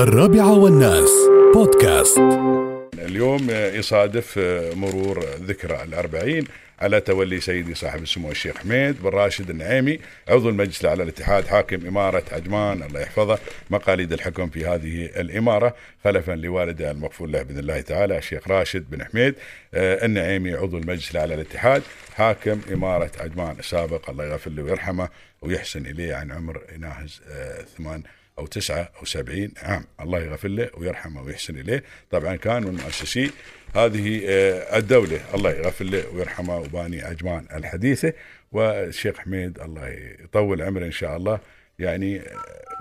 الرابعة والناس. بودكاست. اليوم يصادف مرور ذكرى الأربعين على تولي سيدي صاحب السمو الشيخ حميد بن راشد النعيمي عضو المجلس الأعلى للاتحاد حاكم إمارة عجمان الله يحفظه مقاليد الحكم في هذه الإمارة خلفا لوالده المغفور له بإذن الله تعالى الشيخ راشد بن حميد آه، النعيمي عضو المجلس الأعلى للاتحاد حاكم إمارة عجمان السابق الله يغفر له ويرحمه ويحسن إليه عن عمر يناهز آه، ثمان أو تسعة أو سبعين عام. الله يغفر له ويرحمه ويحسن إليه. طبعا كان من مؤسسي هذه آه، الدولة. الله يغفر له ويرحمه وباني عجمان الحديثة. والشيخ حميد الله يطول عمره إن شاء الله. يعني آه،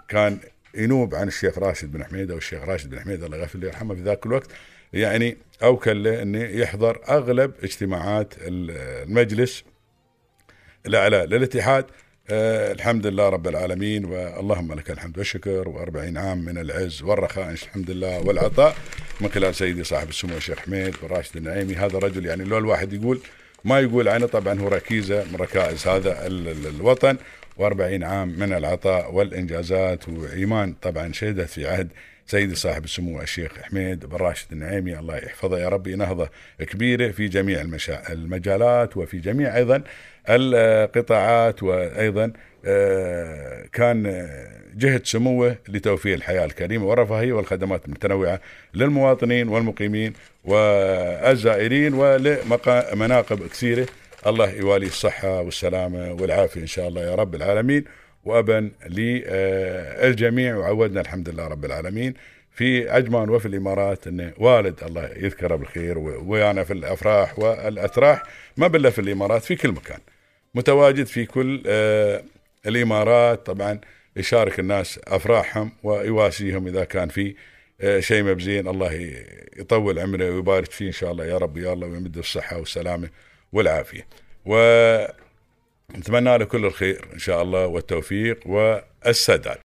كان ينوب عن الشيخ راشد بن حميد أو الشيخ راشد بن حميد. الله يغفر له ويرحمه في ذاك الوقت. يعني أوكل له أنه يحضر أغلب اجتماعات المجلس الأعلى للاتحاد. آه الحمد لله رب العالمين واللهم لك الحمد والشكر وأربعين عام من العز والرخاء الحمد لله والعطاء. من خلال سيدي صاحب السمو الشيخ حميد بن راشد النعيمي هذا الرجل يعني لو الواحد يقول ما يقول عنه طبعا هو ركيزة من ركائز هذا الوطن. و40 عام من العطاء والإنجازات وإيمان. طبعا شهدت في عهد سيدي صاحب السمو الشيخ حميد بن راشد النعيمي الله يحفظه يا ربي. نهضة كبيرة في جميع المشا... المجالات وفي جميع أيضا القطاعات وأيضا آه، كان جهد سموه لتوفير الحياة الكريمة والرفاهية والخدمات المتنوعة للمواطنين والمقيمين والزائرين ولمناقب كثيرة الله يوالي الصحة والسلامة والعافية إن شاء الله يا رب العالمين. وأبا للجميع وعودنا الحمد لله رب العالمين. في عجمان وفي الإمارات انه والد الله يذكره بالخير ويانا في الأفراح والأتراح. ما بلا في الإمارات في كل مكان. متواجد في كل آه الإمارات. طبعا يشارك الناس أفراحهم ويواسيهم إذا كان في آه شيء مبزين. الله يطول عمره ويبارك فيه إن شاء الله يا رب. يا الله ويمد الصحة والسلامة والعافية. و نتمنى له كل الخير إن شاء الله والتوفيق والسداد.